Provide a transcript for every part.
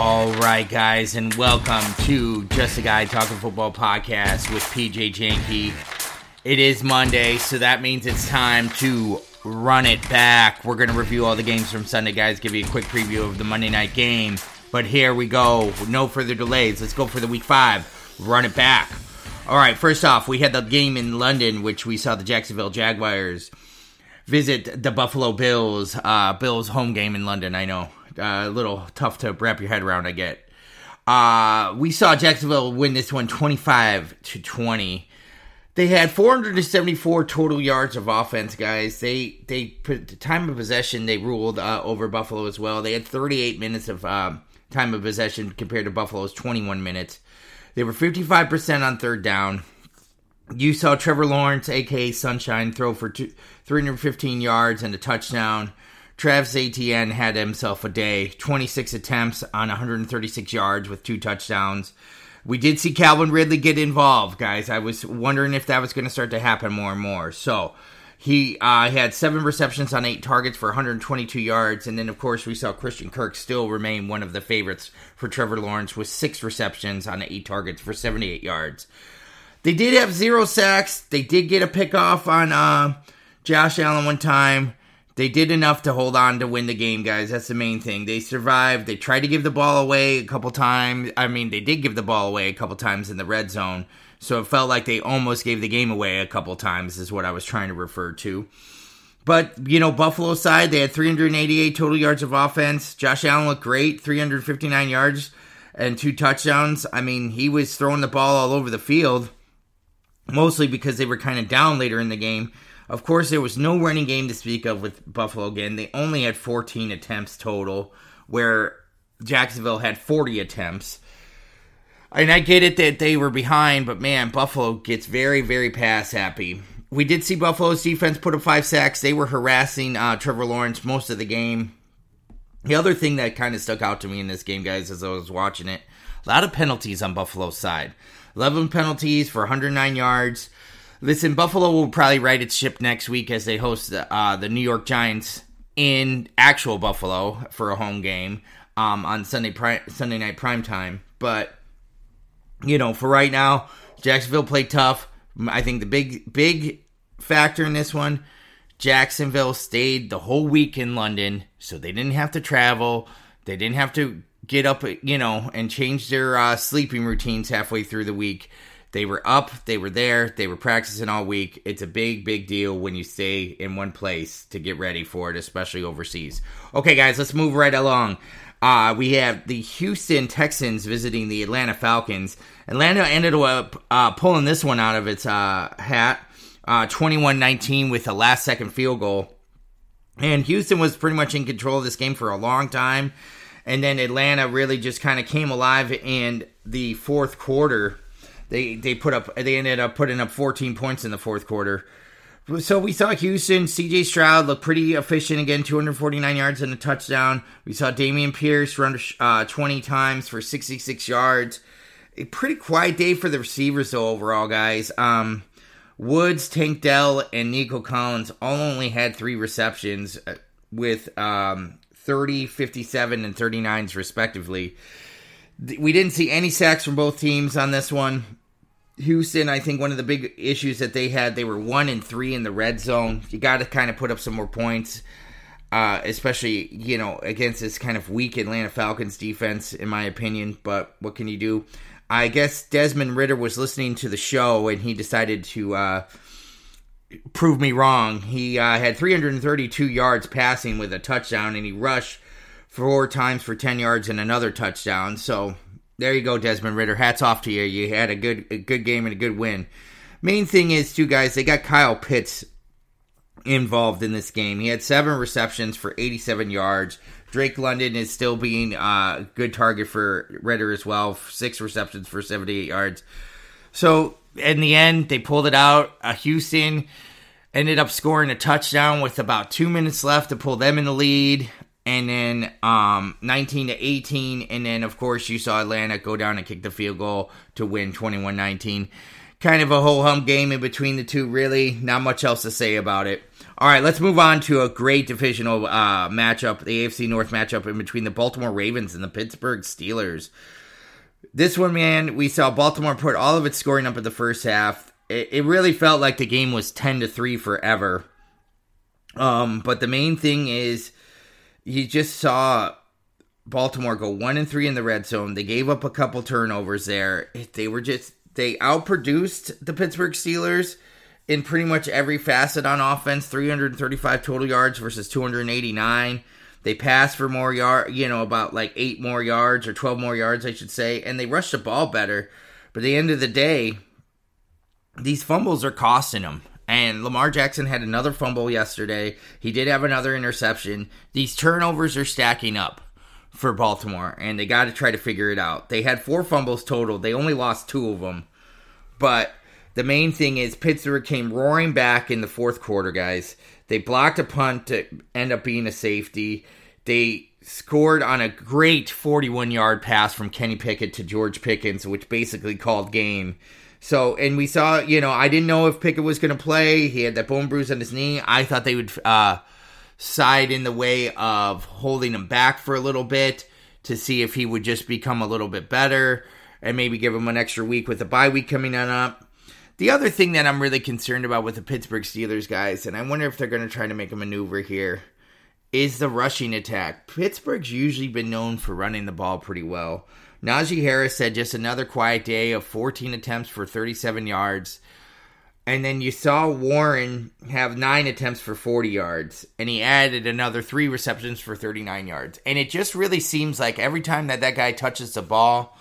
All right, guys, and welcome to Just a Guy Talking Football podcast with PJ Janke. It is Monday, so that means it's time to run it back. We're going to review all the games from Sunday, guys, give you a quick preview of the Monday night game. But here we go. No further delays. Let's go for the week five. Run it back. All right, first off, we had the game in London, which we saw the Jacksonville Jaguars visit the Buffalo Bills. Uh, Bills home game in London. I know, a little tough to wrap your head around. I get. Uh, we saw Jacksonville win this one 25 to 20. They had 474 total yards of offense, guys. They they put the time of possession they ruled uh, over Buffalo as well. They had 38 minutes of um, time of possession compared to Buffalo's 21 minutes. They were 55% on third down. You saw Trevor Lawrence, aka Sunshine, throw for two, 315 yards and a touchdown. Travis Etienne had himself a day, 26 attempts on 136 yards with two touchdowns. We did see Calvin Ridley get involved, guys. I was wondering if that was going to start to happen more and more. So he uh, had seven receptions on eight targets for 122 yards. And then, of course, we saw Christian Kirk still remain one of the favorites for Trevor Lawrence with six receptions on eight targets for 78 yards. They did have zero sacks. They did get a pick off on uh, Josh Allen one time. They did enough to hold on to win the game, guys. That's the main thing. They survived. They tried to give the ball away a couple times. I mean, they did give the ball away a couple times in the red zone. So it felt like they almost gave the game away a couple times, is what I was trying to refer to. But, you know, Buffalo side, they had 388 total yards of offense. Josh Allen looked great, 359 yards and two touchdowns. I mean, he was throwing the ball all over the field, mostly because they were kind of down later in the game. Of course, there was no running game to speak of with Buffalo again. They only had 14 attempts total, where Jacksonville had 40 attempts. And I get it that they were behind, but man, Buffalo gets very, very pass happy. We did see Buffalo's defense put up five sacks. They were harassing uh, Trevor Lawrence most of the game. The other thing that kind of stuck out to me in this game, guys, as I was watching it, a lot of penalties on Buffalo's side. 11 penalties for 109 yards. Listen, Buffalo will probably right its ship next week as they host uh, the New York Giants in actual Buffalo for a home game um, on Sunday pri- Sunday night prime time. But you know, for right now, Jacksonville played tough. I think the big big factor in this one, Jacksonville stayed the whole week in London, so they didn't have to travel. They didn't have to get up, you know, and change their uh, sleeping routines halfway through the week. They were up, they were there, they were practicing all week. It's a big, big deal when you stay in one place to get ready for it, especially overseas. Okay, guys, let's move right along. Uh, we have the Houston Texans visiting the Atlanta Falcons. Atlanta ended up uh, pulling this one out of its uh, hat, uh, 21 19 with a last second field goal. And Houston was pretty much in control of this game for a long time. And then Atlanta really just kind of came alive in the fourth quarter. They they put up they ended up putting up 14 points in the fourth quarter. So we saw Houston, CJ Stroud look pretty efficient again, 249 yards and a touchdown. We saw Dameon Pierce run uh, 20 times for 66 yards. A pretty quiet day for the receivers, though, overall, guys. Um, Woods, Tank Dell, and Nico Collins all only had three receptions uh, with um, 30, 57, and 39s, respectively. We didn't see any sacks from both teams on this one. Houston, I think one of the big issues that they had, they were one and three in the red zone. You got to kind of put up some more points, uh, especially you know against this kind of weak Atlanta Falcons defense, in my opinion. But what can you do? I guess Desmond Ridder was listening to the show and he decided to uh, prove me wrong. He uh, had 332 yards passing with a touchdown, and he rushed four times for 10 yards and another touchdown. So there you go, Desmond Ridder. Hats off to you. You had a good a good game and a good win. Main thing is, too, guys, they got Kyle Pitts involved in this game. He had seven receptions for 87 yards. Drake London is still being a uh, good target for Ridder as well. Six receptions for 78 yards. So in the end, they pulled it out. Uh, Houston ended up scoring a touchdown with about two minutes left to pull them in the lead and then um, 19 to 18 and then of course you saw atlanta go down and kick the field goal to win 21-19 kind of a whole hum game in between the two really not much else to say about it All right, let's move on to a great divisional uh, matchup, the AFC North matchup in between the Baltimore Ravens and the Pittsburgh Steelers. This one, man, we saw Baltimore put all of its scoring up in the first half. It, it really felt like the game was 10 to 3 forever. Um, but the main thing is you just saw Baltimore go 1 and 3 in the red zone. They gave up a couple turnovers there. They were just they outproduced the Pittsburgh Steelers in pretty much every facet on offense 335 total yards versus 289 they passed for more yard you know about like eight more yards or 12 more yards i should say and they rushed the ball better but at the end of the day these fumbles are costing them and Lamar Jackson had another fumble yesterday. He did have another interception. These turnovers are stacking up for Baltimore, and they got to try to figure it out. They had four fumbles total. They only lost two of them. But the main thing is Pittsburgh came roaring back in the fourth quarter, guys. They blocked a punt to end up being a safety. They scored on a great 41 yard pass from Kenny Pickett to George Pickens, which basically called game. So, and we saw, you know, I didn't know if Pickett was going to play. He had that bone bruise on his knee. I thought they would uh, side in the way of holding him back for a little bit to see if he would just become a little bit better and maybe give him an extra week with the bye week coming on up. The other thing that I'm really concerned about with the Pittsburgh Steelers guys, and I wonder if they're going to try to make a maneuver here, is the rushing attack. Pittsburgh's usually been known for running the ball pretty well. Najee Harris said just another quiet day of 14 attempts for 37 yards. And then you saw Warren have nine attempts for 40 yards, and he added another three receptions for 39 yards. And it just really seems like every time that that guy touches the ball,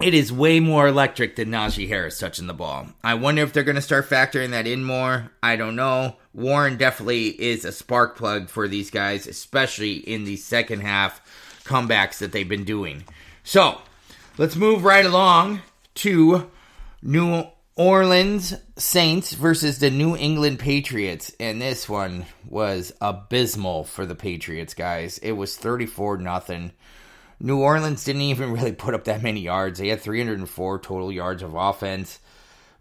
it is way more electric than Najee Harris touching the ball. I wonder if they're going to start factoring that in more. I don't know. Warren definitely is a spark plug for these guys, especially in the second half comebacks that they've been doing. So let's move right along to New Orleans Saints versus the New England Patriots. And this one was abysmal for the Patriots, guys. It was 34 nothing. New Orleans didn't even really put up that many yards. They had 304 total yards of offense,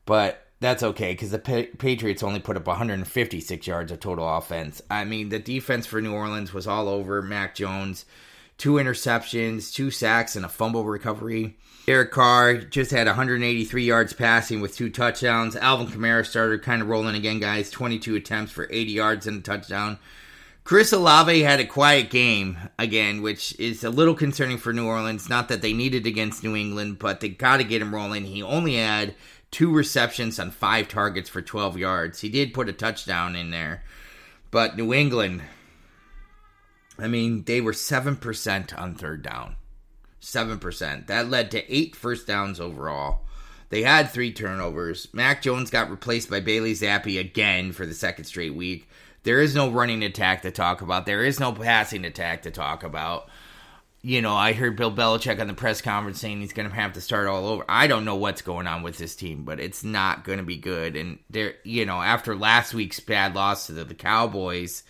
but that's okay because the pa- Patriots only put up 156 yards of total offense. I mean, the defense for New Orleans was all over Mac Jones two interceptions, two sacks, and a fumble recovery. Derek Carr just had 183 yards passing with two touchdowns. Alvin Kamara started kind of rolling again, guys. 22 attempts for 80 yards and a touchdown. Chris Olave had a quiet game again, which is a little concerning for New Orleans. Not that they needed against New England, but they got to get him rolling. He only had two receptions on five targets for 12 yards. He did put a touchdown in there, but New England I mean, they were 7% on third down. 7%. That led to eight first downs overall. They had three turnovers. Mac Jones got replaced by Bailey Zappe again for the second straight week. There is no running attack to talk about. There is no passing attack to talk about. You know, I heard Bill Belichick on the press conference saying he's going to have to start all over. I don't know what's going on with this team, but it's not going to be good. And there, you know, after last week's bad loss to the, the Cowboys,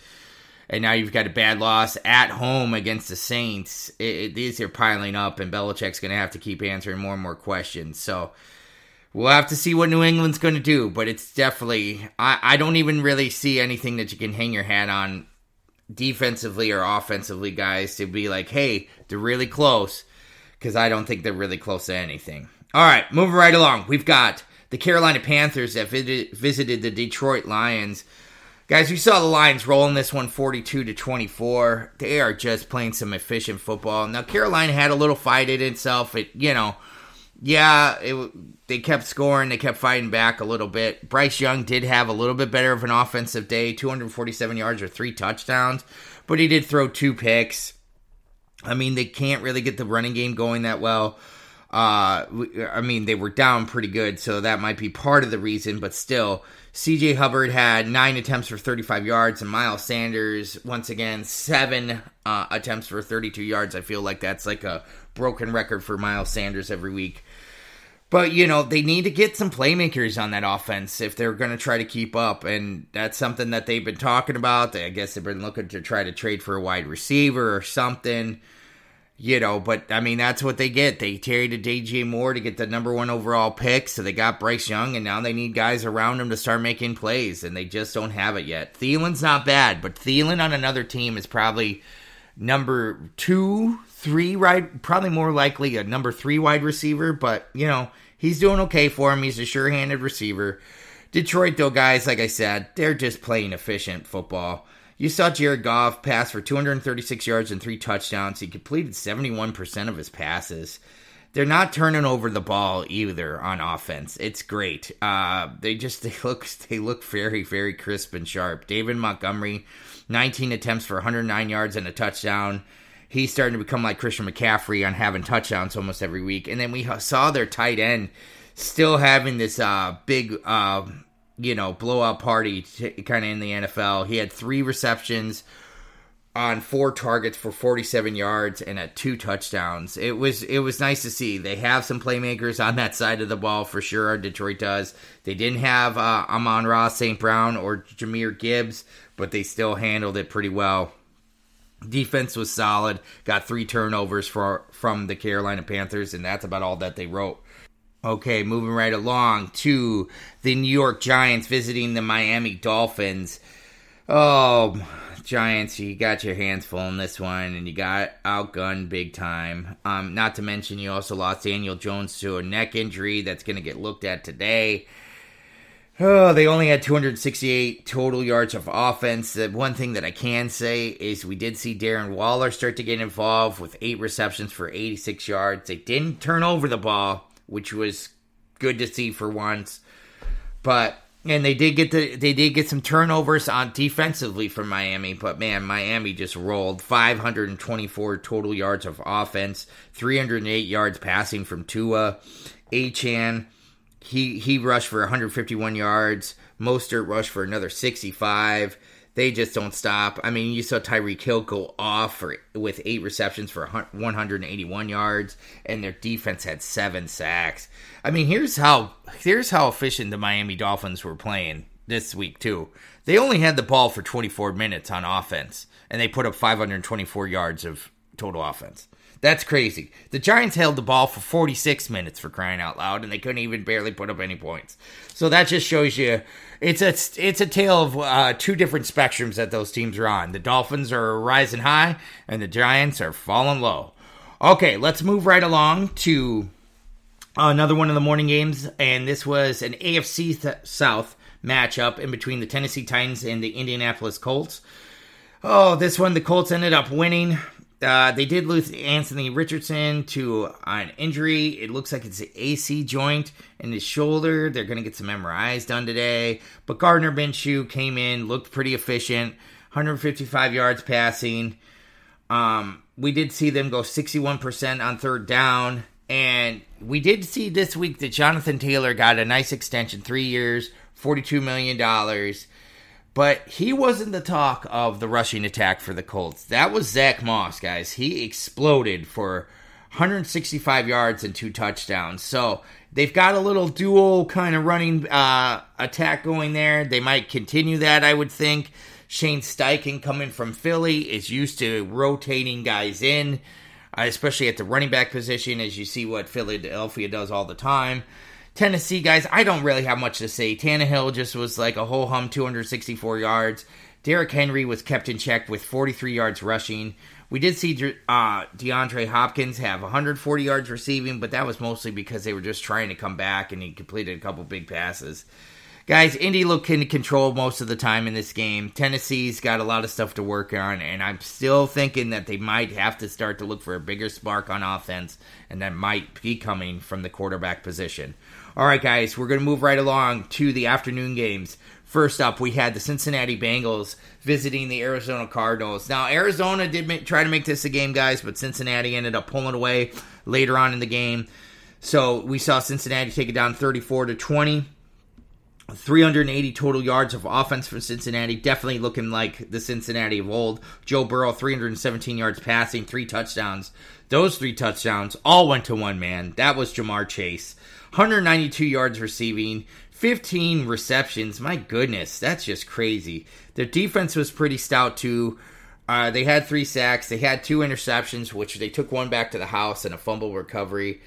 and now you've got a bad loss at home against the Saints. It, it, these are piling up, and Belichick's going to have to keep answering more and more questions. So we'll have to see what New England's going to do, but it's definitely I, I don't even really see anything that you can hang your hat on defensively or offensively, guys, to be like, hey, they're really close, because I don't think they're really close to anything. All right, moving right along. We've got the Carolina Panthers that visited the Detroit Lions. Guys, we saw the Lions rolling this one 42 to 24. They are just playing some efficient football. Now Carolina had a little fight in itself. It, you know, yeah, it, they kept scoring, they kept fighting back a little bit. Bryce Young did have a little bit better of an offensive day, 247 yards or 3 touchdowns, but he did throw two picks. I mean, they can't really get the running game going that well. Uh, I mean, they were down pretty good, so that might be part of the reason, but still, CJ Hubbard had nine attempts for 35 yards, and Miles Sanders, once again, seven uh, attempts for 32 yards. I feel like that's like a broken record for Miles Sanders every week. But, you know, they need to get some playmakers on that offense if they're going to try to keep up. And that's something that they've been talking about. I guess they've been looking to try to trade for a wide receiver or something. You know, but I mean, that's what they get. They traded DJ Moore to get the number one overall pick, so they got Bryce Young, and now they need guys around him to start making plays, and they just don't have it yet. Thielen's not bad, but Thielen on another team is probably number two, three, right? Probably more likely a number three wide receiver, but, you know, he's doing okay for him. He's a sure handed receiver. Detroit, though, guys, like I said, they're just playing efficient football. You saw Jared Goff pass for 236 yards and three touchdowns. He completed 71% of his passes. They're not turning over the ball either on offense. It's great. Uh, they just they look they look very very crisp and sharp. David Montgomery, 19 attempts for 109 yards and a touchdown. He's starting to become like Christian McCaffrey on having touchdowns almost every week. And then we saw their tight end still having this uh, big uh, you know, blowout party kind of in the NFL. He had three receptions on four targets for 47 yards and at two touchdowns. It was it was nice to see. They have some playmakers on that side of the ball for sure. Detroit does. They didn't have uh, Amon-Ra, St. Brown or Jahmyr Gibbs, but they still handled it pretty well. Defense was solid. Got three turnovers for from the Carolina Panthers, and that's about all that they wrote. Okay, moving right along to the New York Giants visiting the Miami Dolphins. Oh, Giants, you got your hands full in this one, and you got outgunned big time. Um, not to mention, you also lost Daniel Jones to a neck injury that's going to get looked at today. Oh, they only had 268 total yards of offense. The one thing that I can say is we did see Darren Waller start to get involved with eight receptions for 86 yards. They didn't turn over the ball which was good to see for once. But and they did get the they did get some turnovers on defensively from Miami, but man, Miami just rolled 524 total yards of offense, 308 yards passing from Tua. Achane. he he rushed for 151 yards. Mostert rushed for another 65 they just don't stop. I mean, you saw Tyreek Hill go off for, with eight receptions for 181 yards, and their defense had seven sacks. I mean, here's how here's how efficient the Miami Dolphins were playing this week too. They only had the ball for 24 minutes on offense, and they put up 524 yards of total offense. That's crazy. The Giants held the ball for 46 minutes for crying out loud, and they couldn't even barely put up any points. So that just shows you it's a it's a tale of uh, two different spectrums that those teams are on. The Dolphins are rising high, and the Giants are falling low. Okay, let's move right along to another one of the morning games, and this was an AFC th- South matchup in between the Tennessee Titans and the Indianapolis Colts. Oh, this one the Colts ended up winning uh, they did lose Anthony Richardson to an injury. It looks like it's an AC joint in his shoulder. They're going to get some MRIs done today. But Gardner Minshew came in, looked pretty efficient, 155 yards passing. Um, we did see them go 61% on third down. And we did see this week that Jonathan Taylor got a nice extension, three years, $42 million. But he wasn't the talk of the rushing attack for the Colts. That was Zach Moss, guys. He exploded for 165 yards and two touchdowns. So they've got a little dual kind of running uh, attack going there. They might continue that, I would think. Shane Steichen coming from Philly is used to rotating guys in, especially at the running back position, as you see what Philadelphia does all the time. Tennessee guys, I don't really have much to say. Tannehill just was like a whole hum 264 yards. Derrick Henry was kept in check with 43 yards rushing. We did see uh, DeAndre Hopkins have 140 yards receiving, but that was mostly because they were just trying to come back and he completed a couple big passes. Guys, Indy looked in control most of the time in this game. Tennessee's got a lot of stuff to work on, and I'm still thinking that they might have to start to look for a bigger spark on offense, and that might be coming from the quarterback position. All right, guys, we're going to move right along to the afternoon games. First up, we had the Cincinnati Bengals visiting the Arizona Cardinals. Now, Arizona did try to make this a game, guys, but Cincinnati ended up pulling away later on in the game. So we saw Cincinnati take it down 34 to 20. 380 total yards of offense for Cincinnati, definitely looking like the Cincinnati of old. Joe Burrow, 317 yards passing, three touchdowns. Those three touchdowns all went to one man. That was Ja'Marr Chase. 192 yards receiving, 15 receptions. My goodness, that's just crazy. Their defense was pretty stout too. Uh, they had three sacks. They had two interceptions, which they took one back to the house and a fumble recovery.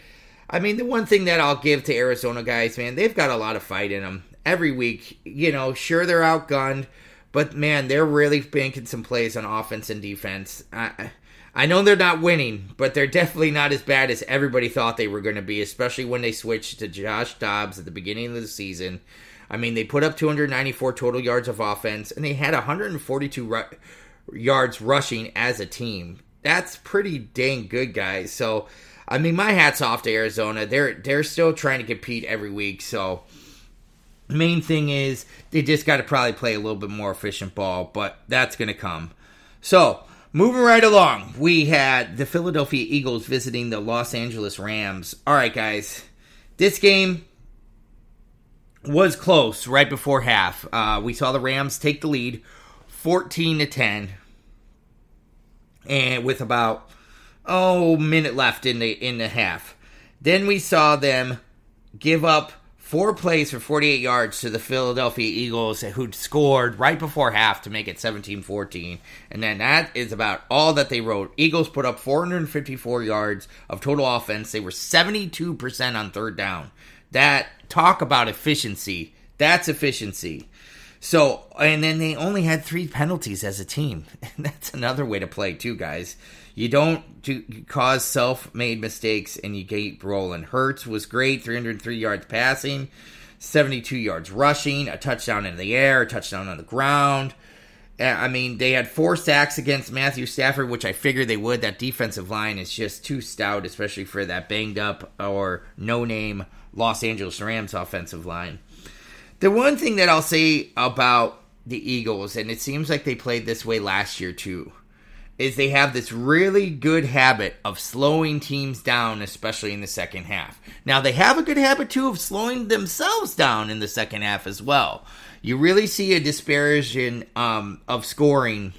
I mean, the one thing that I'll give to Arizona guys, man, they've got a lot of fight in them every week. You know, sure they're outgunned, but man, they're really banking some plays on offense and defense. I, I know they're not winning, but they're definitely not as bad as everybody thought they were going to be, especially when they switched to Josh Dobbs at the beginning of the season. I mean, they put up 294 total yards of offense, and they had 142 ru- yards rushing as a team. That's pretty dang good, guys. So I mean, my hat's off to Arizona. They're they're still trying to compete every week. So main thing is they just got to probably play a little bit more efficient ball, but that's going to come. So moving right along, we had the Philadelphia Eagles visiting the Los Angeles Rams. All right, guys, this game was close right before half. Uh, we saw the Rams take the lead, fourteen to ten, and with about oh minute left in the in the half. Then we saw them give up four plays for 48 yards to the Philadelphia Eagles who scored right before half to make it 17-14. And then that is about all that they wrote. Eagles put up 454 yards of total offense. They were 72% on third down. That talk about efficiency. That's efficiency. So, and then they only had three penalties as a team. And that's another way to play too, guys. You don't do, cause self-made mistakes and you keep rolling. Hurts was great, 303 yards passing, 72 yards rushing, a touchdown in the air, a touchdown on the ground. Uh, I mean, they had four sacks against Matthew Stafford, which I figured they would. That defensive line is just too stout, especially for that banged up or no name Los Angeles Rams offensive line. The one thing that I'll say about the Eagles, and it seems like they played this way last year too, is they have this really good habit of slowing teams down, especially in the second half. Now, they have a good habit too of slowing themselves down in the second half as well. You really see a disparison um, of scoring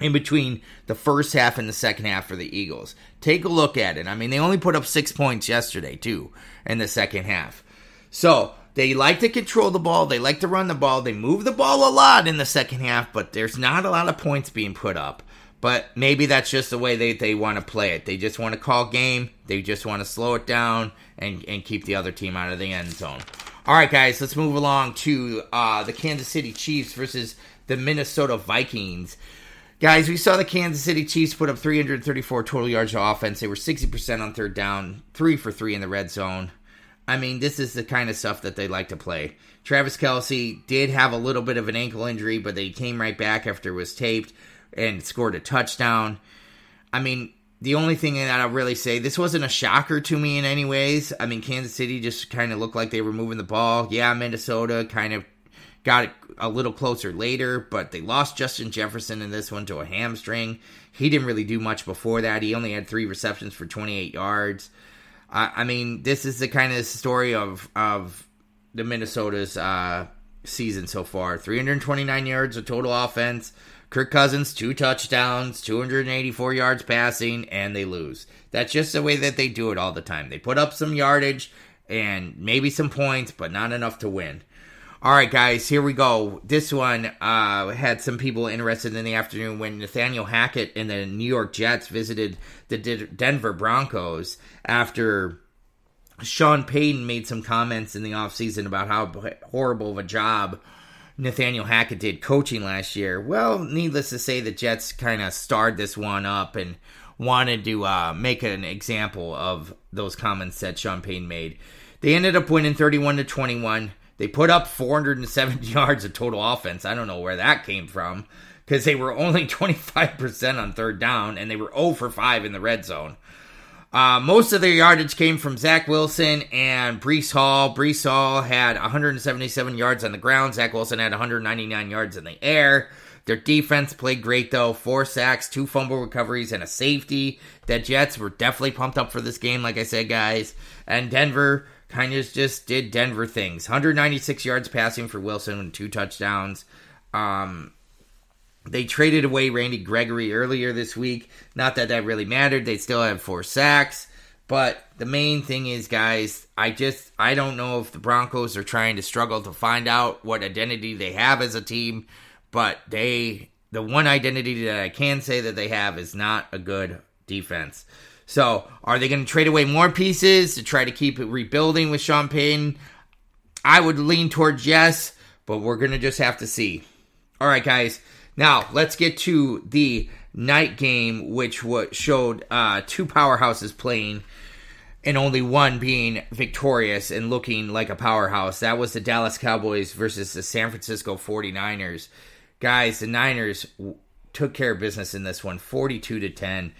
in between the first half and the second half for the Eagles. Take a look at it. I mean, they only put up six points yesterday, too, in the second half. So, they like to control the ball. They like to run the ball. They move the ball a lot in the second half, but there's not a lot of points being put up. But maybe that's just the way they, they want to play it. They just want to call game. They just want to slow it down and, and keep the other team out of the end zone. All right, guys, let's move along to uh, the Kansas City Chiefs versus the Minnesota Vikings. Guys, we saw the Kansas City Chiefs put up 334 total yards of offense. They were 60% on third down, three for three in the red zone. I mean, this is the kind of stuff that they like to play. Travis Kelce did have a little bit of an ankle injury, but they came right back after it was taped and scored a touchdown. I mean, the only thing that I'll really say, this wasn't a shocker to me in any ways. I mean, Kansas City just kind of looked like they were moving the ball. Yeah, Minnesota kind of got it a little closer later, but they lost Justin Jefferson in this one to a hamstring. He didn't really do much before that. He only had three receptions for 28 yards. I, I mean, this is the kind of story of of the Minnesota's uh, season so far. 329 yards of total offense. Kirk Cousins, two touchdowns, 284 yards passing, and they lose. That's just the way that they do it all the time. They put up some yardage and maybe some points, but not enough to win. All right, guys, here we go. This one uh, had some people interested in the afternoon when Nathaniel Hackett and the New York Jets visited the Denver Broncos after Sean Payton made some comments in the offseason about how horrible of a job Nathaniel Hackett did coaching last year. Well, needless to say, the Jets kind of starred this one up and wanted to uh, make an example of those comments that Sean Payton made. They ended up winning 31 to 21. They put up 470 yards of total offense. I don't know where that came from because they were only 25% on third down and they were 0 for 5 in the red zone. Uh, most of their yardage came from Zach Wilson and Breece Hall. Breece Hall had 177 yards on the ground. Zach Wilson had 199 yards in the air. Their defense played great though. Four sacks, two fumble recoveries, and a safety. The Jets were definitely pumped up for this game, like I said, guys. And Denver kind of just did Denver things. 196 yards passing for Wilson and two touchdowns. Um, they traded away Randy Gregory earlier this week. Not that that really mattered. They still have four sacks. But the main thing is, guys, I just I don't know if the Broncos are trying to struggle to find out what identity they have as a team, but they the one identity that I can say that they have is not a good defense. So, are they going to trade away more pieces to try to keep it rebuilding with Sean Payton? I would lean towards yes, but we're going to just have to see. All right, guys. Now, let's get to the night game, which showed uh, two powerhouses playing and only one being victorious and looking like a powerhouse. That was the Dallas Cowboys versus the San Francisco 49ers. Guys, the Niners took care of business in this one, 42 to 10.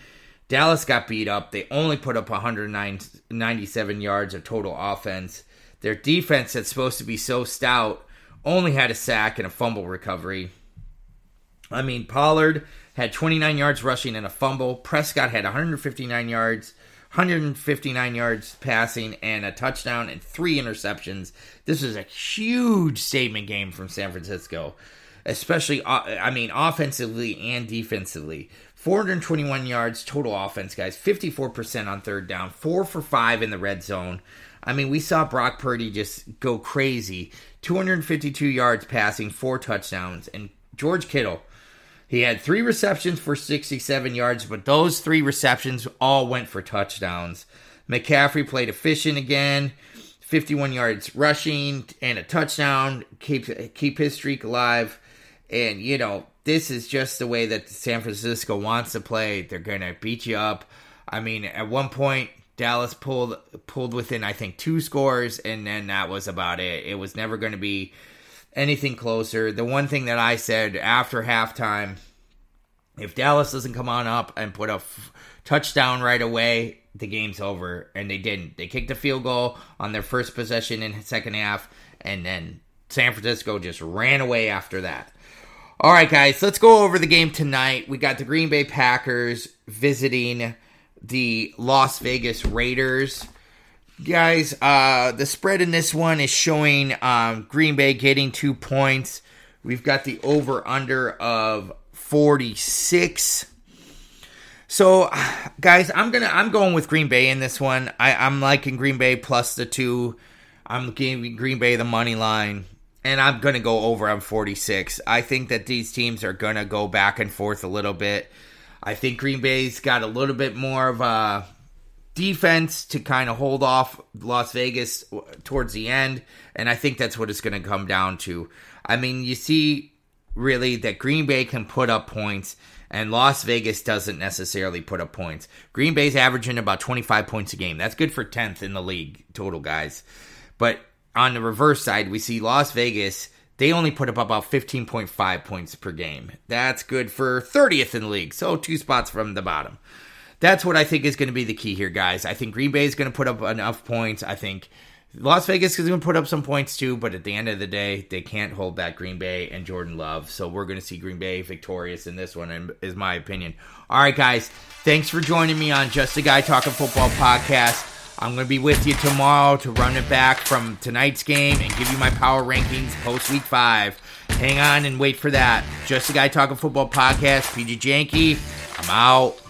Dallas got beat up. They only put up 197 yards of total offense. Their defense, that's supposed to be so stout, only had a sack and a fumble recovery. I mean, Pollard had 29 yards rushing and a fumble. Prescott had 159 yards, 159 yards passing, and a touchdown and three interceptions. This was a huge statement game from San Francisco, especially, uh, I mean, offensively and defensively. 421 yards total offense, guys. 54% on third down, four for five in the red zone. I mean, we saw Brock Purdy just go crazy. 252 yards passing, four touchdowns, and George Kittle he had three receptions for 67 yards, but those three receptions all went for touchdowns. McCaffrey played efficient again, 51 yards rushing and a touchdown, keep keep his streak alive. And you know, this is just the way that San Francisco wants to play. They're gonna beat you up. I mean, at one point Dallas pulled pulled within I think two scores, and then that was about it. It was never going to be anything closer. The one thing that I said after halftime, if Dallas doesn't come on up and put a f- touchdown right away, the game's over. And they didn't. They kicked a field goal on their first possession in the second half, and then San Francisco just ran away after that. All right, guys, let's go over the game tonight. We got the Green Bay Packers visiting the Las Vegas Raiders guys, uh, the spread in this one is showing um, Green Bay getting two points. We've got the over under of 46. So, guys, I'm gonna I'm going with Green Bay in this one. I, I'm liking Green Bay plus the two. I'm giving Green Bay the money line, and I'm gonna go over on 46. I think that these teams are gonna go back and forth a little bit. I think Green Bay's got a little bit more of a defense to kind of hold off Las Vegas towards the end. And I think that's what it's going to come down to. I mean, you see really that Green Bay can put up points and Las Vegas doesn't necessarily put up points. Green Bay's averaging about 25 points a game. That's good for 10th in the league total, guys. But on the reverse side, we see Las Vegas, they only put up about 15.5 points per game. That's good for 30th in the league. So two spots from the bottom that's what I think is going to be the key here, guys. I think Green Bay is going to put up enough points. I think Las Vegas is going to put up some points too, but at the end of the day, they can't hold back Green Bay and Jordan Love. So we're going to see Green Bay victorious in this one, is my opinion. All right, guys. Thanks for joining me on Just a Guy Talking Football podcast. I'm going to be with you tomorrow to run it back from tonight's game and give you my power rankings post week five. Hang on and wait for that. Just a Guy Talking Football podcast. PJ Janke. I'm out.